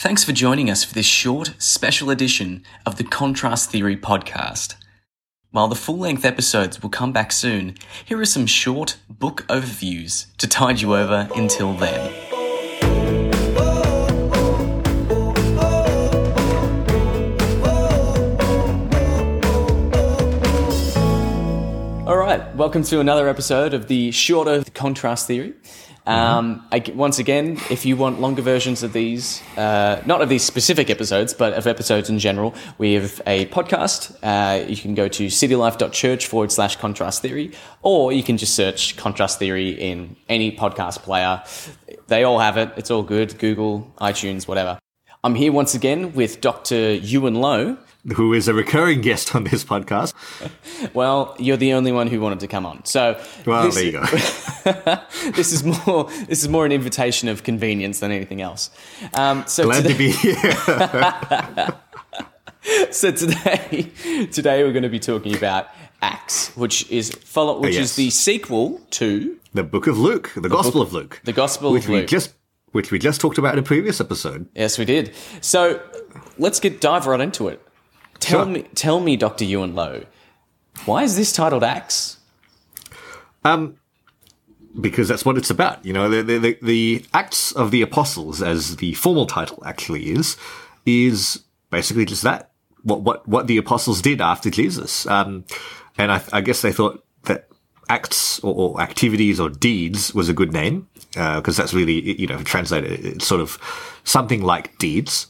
Thanks for joining us for this short, special edition of the Contrast Theory podcast. While the full length episodes will come back soon, here are some short book overviews to tide you over until then. All right, welcome to another episode of the shorter contrast theory. Um, I, once again, if you want longer versions of these, uh, not of these specific episodes, but of episodes in general, we have a podcast. Uh, you can go to citylife.church forward slash contrast theory, or you can just search contrast theory in any podcast player. They all have it. It's all good. Google, iTunes, whatever. I'm here once again with Dr. Ewan Lowe. Who is a recurring guest on this podcast. Well, you're the only one who wanted to come on. So, Well, this, there you go. this is more this is more an invitation of convenience than anything else. Um, so Glad today, to be here. so today, today we're going to be talking about Acts, which is follow, which yes. is the sequel to the Book of Luke, the Gospel of Luke, the Gospel which of we Luke. just which we just talked about in a previous episode. yes, we did. So let's get dive right into it. Tell Sure. me, tell me, Doctor Ewan Lowe, why is this titled Acts? Um, because that's what it's about. You know, the, the, the, the Acts of the Apostles, as the formal title actually is, is basically just that. What, what, what the apostles did after Jesus. Um, and I, I guess they thought that acts or, or activities or deeds was a good name, because that's really, you know, translated, it's sort of something like deeds.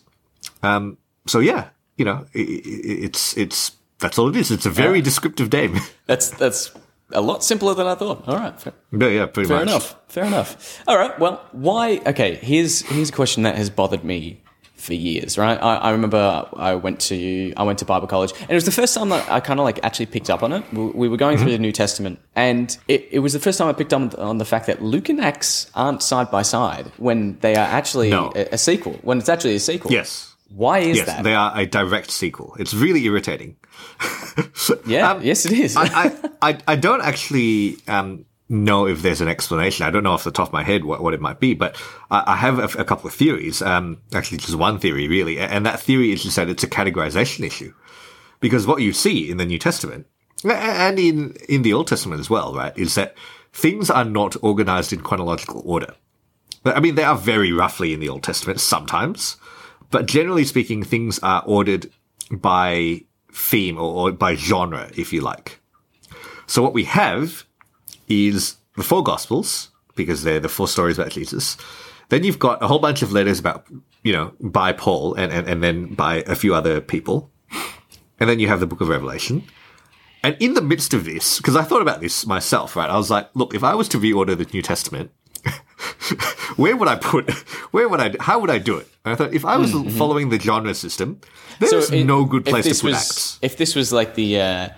Um, so yeah, you know, it's, it's, that's all it is. It's a very uh, descriptive name. That's that's a lot simpler than I thought. All right, fair, yeah, yeah, pretty fair much. enough. Fair enough. All right. Well, why? Okay. Here's here's a question that has bothered me for years. Right. I, I remember I went to I went to Bible college, and it was the first time that I kind of like actually picked up on it. We, we were going mm-hmm. through the New Testament, and it, it was the first time I picked up on the fact that Luke and Acts aren't side by side when they are actually No. a, a sequel. When it's actually a sequel. Yes. Why is Yes, that? they are a direct sequel. It's really irritating. yeah. Um, yes, it is. I, I, I, don't actually um, know if there's an explanation. I don't know off the top of my head what, what it might be, but I, I have a, a couple of theories. Um, actually, just one theory, really. And that theory is just that it's a categorization issue. Because what you see in the New Testament, and in, in the Old Testament as well, right, is that things are not organized in chronological order. I mean, they are very roughly in the Old Testament sometimes, but generally speaking, things are ordered by theme or, or by genre, if you like. So what we have is the four Gospels, because they're the four stories about Jesus. Then you've got a whole bunch of letters about, you know, by Paul and, and, and then by a few other people. And then you have the book of Revelation. And in the midst of this, because I thought about this myself, right? I was like, look, if I was to reorder the New Testament, where would I put, where would I, how would I do it? And I thought, if I was following the genre system, there's it- no good place to put was, acts. If this was like the uh,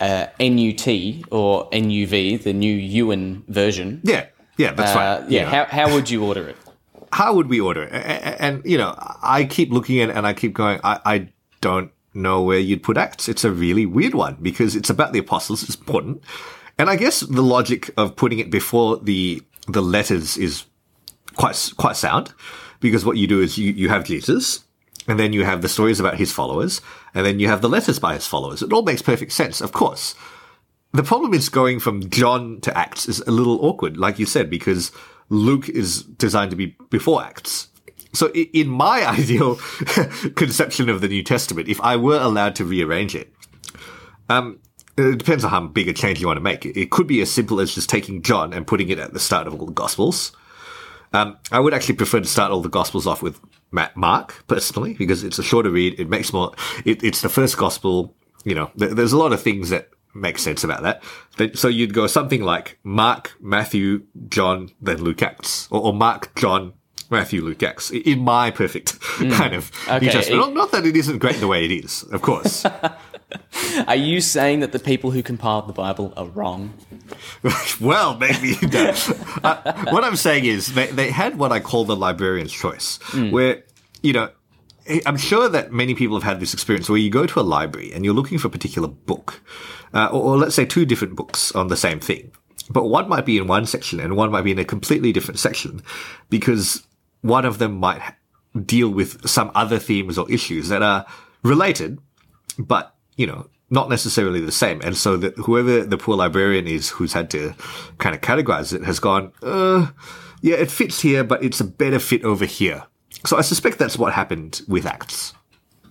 uh, NUT or NUV, the new Ewan version, Yeah, yeah, that's uh, right. yeah, You know, how, how would you order it? how would we order it? A- a- And, you know, I keep looking at it and I keep going, I, I don't know where you'd put acts. It's a really weird one because it's about the apostles. It's important. And I guess the logic of putting it before the, the letters is quite, quite sound because what you do is you, you have Jesus and then you have the stories about his followers and then you have the letters by his followers. It all makes perfect sense, of course. The problem is going from John to Acts is a little awkward, like you said, because Luke is designed to be before Acts. So in my ideal conception of the New Testament, if I were allowed to rearrange it, um, it depends on how big a change you want to make. It it could be as simple as just taking John and putting it at the start of all the Gospels. Um, I would actually prefer to start all the Gospels off with Ma- Mark personally because it's a shorter read. It makes more. It, it's the first Gospel. You know, th- there's a lot of things that make sense about that. Then- So you'd go something like Mark, Matthew, John, then Luke Acts, or, or Mark, John, Matthew, Luke Acts. In my perfect kind of Okay, New Testament. it- Not, not that it isn't great the way it is, of course. Are you saying that the people who compiled the Bible are wrong? well, maybe. no. Uh, what I'm saying is they, they had what I call the librarian's choice, where, you know, I'm sure that many people have had this experience where you go to a library and you're looking for a particular book, uh, or, or let's say two different books on the same thing. But one might be in one section and one might be in a completely different section because one of them might deal with some other themes or issues that are related, but, you know, not necessarily the same. And so that whoever the poor librarian is who's had to kind of categorize it has gone, uh, yeah, it fits here, but it's a better fit over here. So I suspect that's what happened with Acts.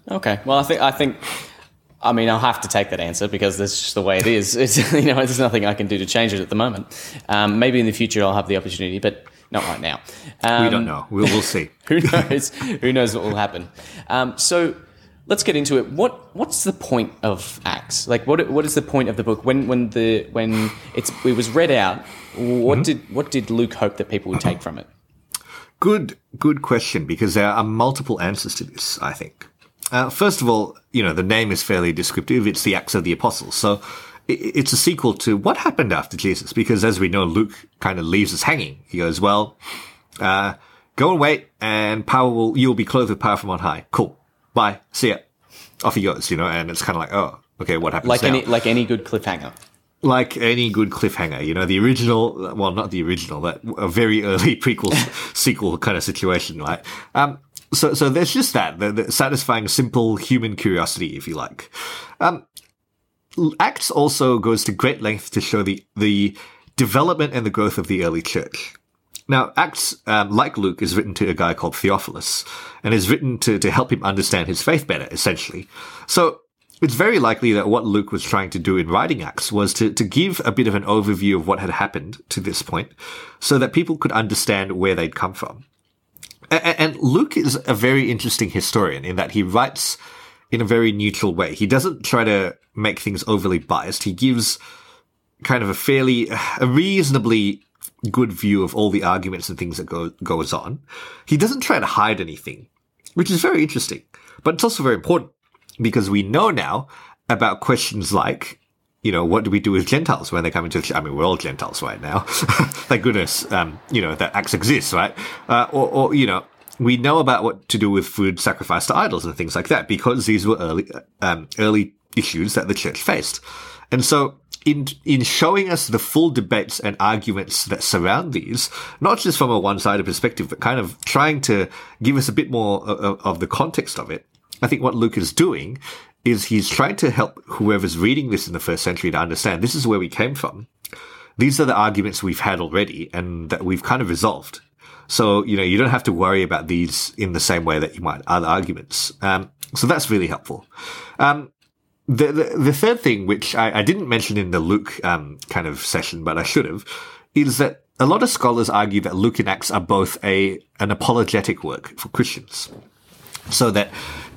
Okay. Well, I think I think I mean I'll have to take that answer because that's just the way it is. It's, you know, there's nothing I can do to change it at the moment. Um, maybe in the future I'll have the opportunity, but not right now. Um, we don't know. We'll, we'll see. who knows? who knows what will happen? Um, so let's get into it. What what's the point of Acts? Like, what what is the point of the book? When when the when it's it was read out, what mm-hmm. did what did Luke hope that people would take from it? Good good question because there are multiple answers to this. I think. Uh, first of all, you know the name is fairly descriptive. It's the Acts of the Apostles, so it's a sequel to what happened after Jesus. Because as we know, Luke kind of leaves us hanging. He goes, "Well, uh, go and wait, and power will you'll be clothed with power from on high." Cool bye, see ya. Off he goes, you know, and it's kind of like, oh, okay, what happens like now? any like any good cliffhanger. Like any good cliffhanger, you know, the original, well, not the original, but a very early prequel sequel kind of situation, right? Um, so, so there's just that, the, the satisfying, simple human curiosity, if you like. Um, Acts also goes to great length to show the, the development and the growth of the early church. Now, Acts, um, like Luke, is written to a guy called Theophilus, and is written to, to help him understand his faith better, essentially. So, it's very likely that what Luke was trying to do in writing Acts was to, to give a bit of an overview of what had happened to this point, so that people could understand where they'd come from. And, and Luke is a very interesting historian in that he writes in a very neutral way. He doesn't try to make things overly biased. He gives kind of a fairly, a reasonably good view of all the arguments and things that go, goes on. He doesn't try to hide anything, which is very interesting, but it's also very important because we know now about questions like, you know, what do we do with Gentiles when they come into, the? I mean, we're all Gentiles right now. Thank goodness, um, you know, that acts exists, right? Uh, or, or, you know, we know about what to do with food sacrificed to idols and things like that because these were early, um, early issues that the church faced. And so in in showing us the full debates and arguments that surround these, not just from a one-sided perspective, but kind of trying to give us a bit more of, of the context of it. I think what Luke is doing is he's trying to help whoever's reading this in the first century to understand this is where we came from. These are the arguments we've had already and that we've kind of resolved. So, you know, you don't have to worry about these in the same way that you might other arguments. Um, so that's really helpful. Um, the, the, the third thing, which I, I didn't mention in the Luke um, kind of session, but I should have, is that a lot of scholars argue that Luke and Acts are both a an apologetic work for Christians. So that,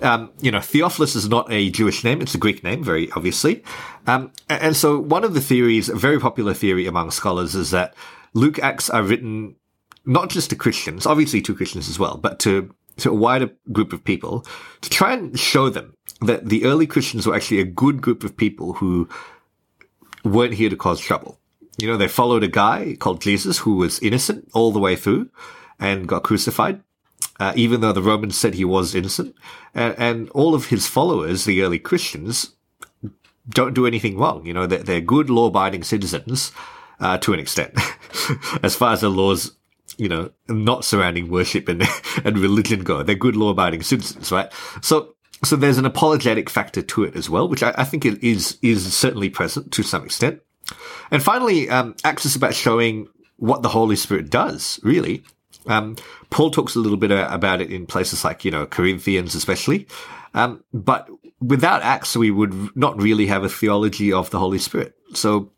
um, you know, Theophilus is not a Jewish name, it's a Greek name, very obviously. Um, and so one of the theories, a very popular theory among scholars, is that Luke Acts are written not just to Christians, obviously to Christians as well, but to, to a wider group of people to try and show them that the early Christians were actually a good group of people who weren't here to cause trouble. You know, they followed a guy called Jesus who was innocent all the way through and got crucified, uh, even though the Romans said he was innocent. And, and, all of his followers, the early Christians, don't do anything wrong. You know, they're, they're good law-abiding citizens uh, to an extent, as far as the laws you know, not surrounding worship and, and religion go. They're good law abiding citizens, right? So so there's an apologetic factor to it as well, which I, I think is is certainly present to some extent. And finally, um, Acts is about showing what the Holy Spirit does, really. Um, Paul talks a little bit about it in places like, you know, Corinthians especially. Um, but without Acts, we would not really have a theology of the Holy Spirit. So,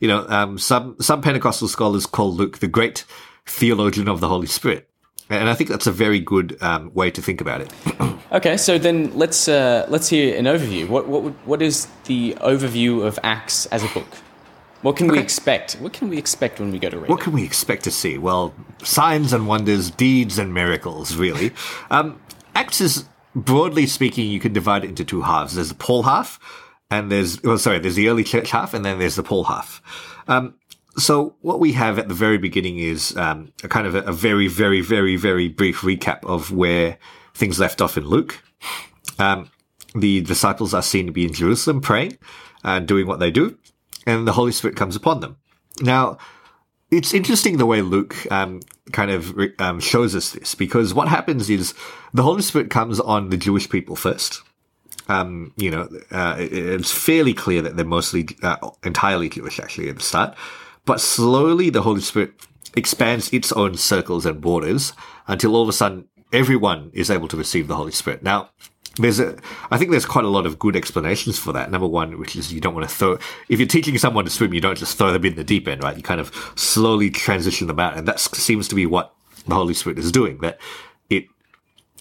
you know, um, some, some Pentecostal scholars call Luke the great theologian of the Holy Spirit. And I think that's a very good um, way to think about it. okay, so then let's uh, let's hear an overview. What what what is the overview of Acts as a book? What can okay. we expect? What can we expect when we go to read? What it? can we expect to see? Well, signs and wonders, deeds and miracles. Really, um, Acts is broadly speaking, you can divide it into two halves. There's the Paul half, and there's well, sorry, there's the early church half, and then there's the Paul half. Um, so what we have at the very beginning is um, a kind of a, a, very, very, very, very brief recap of where things left off in Luke. Um, the disciples are seen to be in Jerusalem praying and doing what they do, and the Holy Spirit comes upon them. Now, it's interesting the way Luke um, kind of um, shows us this because what happens is the Holy Spirit comes on the Jewish people first. Um, you know, uh, it's fairly clear that they're mostly uh, entirely Jewish actually at the start, but slowly the Holy Spirit expands its own circles and borders until all of a sudden everyone is able to receive the Holy Spirit. Now, there's a, I think there's quite a lot of good explanations for that. Number one, which is you don't want to throw, if you're teaching someone to swim, you don't just throw them in the deep end, right? You kind of slowly transition them out. And that seems to be what the Holy Spirit is doing, that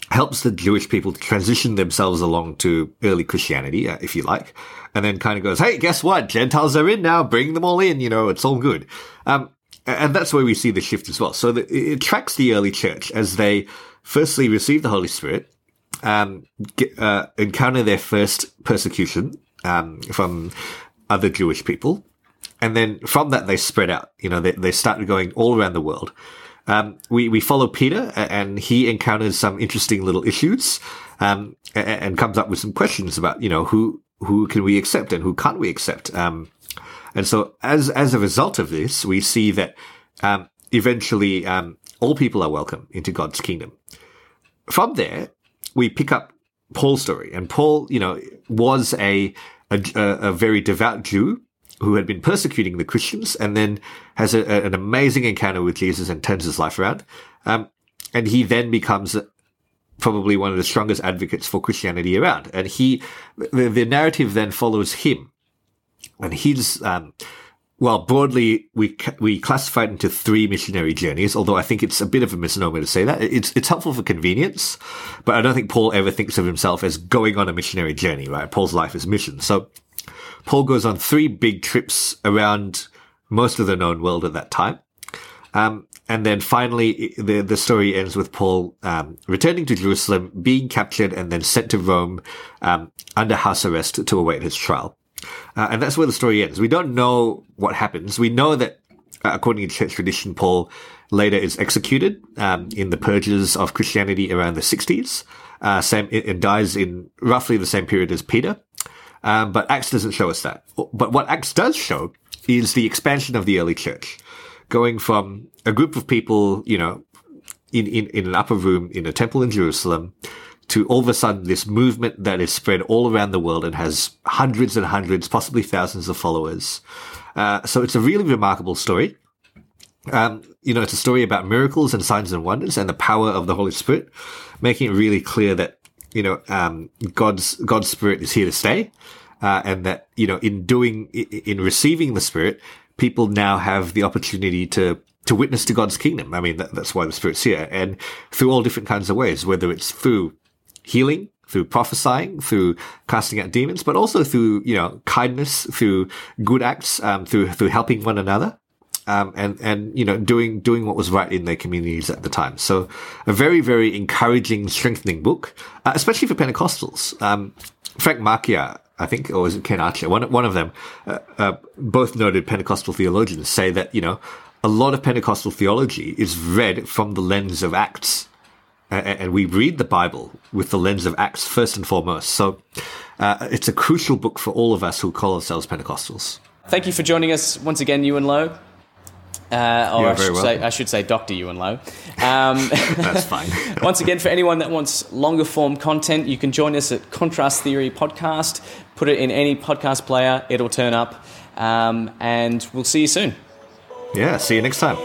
helps the Jewish people transition themselves along to early Christianity, uh, if you like, and then kind of goes, Hey, guess what? Gentiles are in now. Bring them all in. You know, it's all good. Um, and that's where we see the shift as well. So the, it tracks the early church as they firstly receive the Holy Spirit um, get, uh, encounter their first persecution um, from other Jewish people. And then from that, they spread out. You know, they, they started going all around the world. Um, we, we follow Peter and he encounters some interesting little issues, um, and, comes up with some questions about, you know, who, who can we accept and who can't we accept? Um, and so as, as a result of this, we see that, um, eventually, um, all people are welcome into God's kingdom. From there, we pick up Paul's story, and Paul, you know, was a, a, a very devout Jew who had been persecuting the Christians, and then has a, an amazing encounter with Jesus and turns his life around. Um, and he then becomes probably one of the strongest advocates for Christianity around. And he, the, the narrative then follows him, and he's um, well, broadly, we we classify it into three missionary journeys. Although I think it's a bit of a misnomer to say that. It's it's helpful for convenience, but I don't think Paul ever thinks of himself as going on a missionary journey. Right? Paul's life is mission. So Paul goes on three big trips around most of the known world at that time. Um, and then finally, the the story ends with Paul um, returning to Jerusalem, being captured, and then sent to Rome um, under house arrest to await his trial. Uh, and that's where the story ends. We don't know what happens. We know that, uh, according to church tradition, Paul later is executed um, in the purges of Christianity around the 60s. Uh, same, and dies in roughly the same period as Peter. Um, but Acts doesn't show us that. But what Acts does show is the expansion of the early church, going from a group of people, you know, in, in, in an upper room in a temple in Jerusalem to all of a sudden this movement that is spread all around the world and has hundreds and hundreds, possibly thousands of followers. Uh, so it's a really remarkable story. Um, you know, it's a story about miracles and signs and wonders and the power of the Holy Spirit, making it really clear that, you know, um, God's, God's Spirit is here to stay. Uh, and that, you know, in doing, in receiving the Spirit, people now have the opportunity to to witness to God's kingdom. I mean, that, that's why the Spirit's here, and through all different kinds of ways, whether it's through healing, through prophesying, through casting out demons, but also through, you know, kindness, through good acts, um, through, through helping one another. Um, and, and, you know, doing, doing what was right in their communities at the time. So a very, very encouraging, strengthening book, uh, especially for Pentecostals. Um, Frank Macchia, I think, or it Ken Archer? One, one of them, uh, uh, both noted Pentecostal theologians say that, you know, a lot of Pentecostal theology is read from the lens of Acts and we read the Bible with the lens of Acts first and foremost. So uh, it's a crucial book for all of us who call ourselves Pentecostals. Thank you for joining us once again, Yuan Loh. Uh, or I should, say, I should say Dr. Yuan Loh. Um, That's fine. once again, for anyone that wants longer form content, you can join us at Contrast Theory Podcast. Put it in any podcast player, it'll turn up. Um, and we'll see you soon. Yeah, see you next time.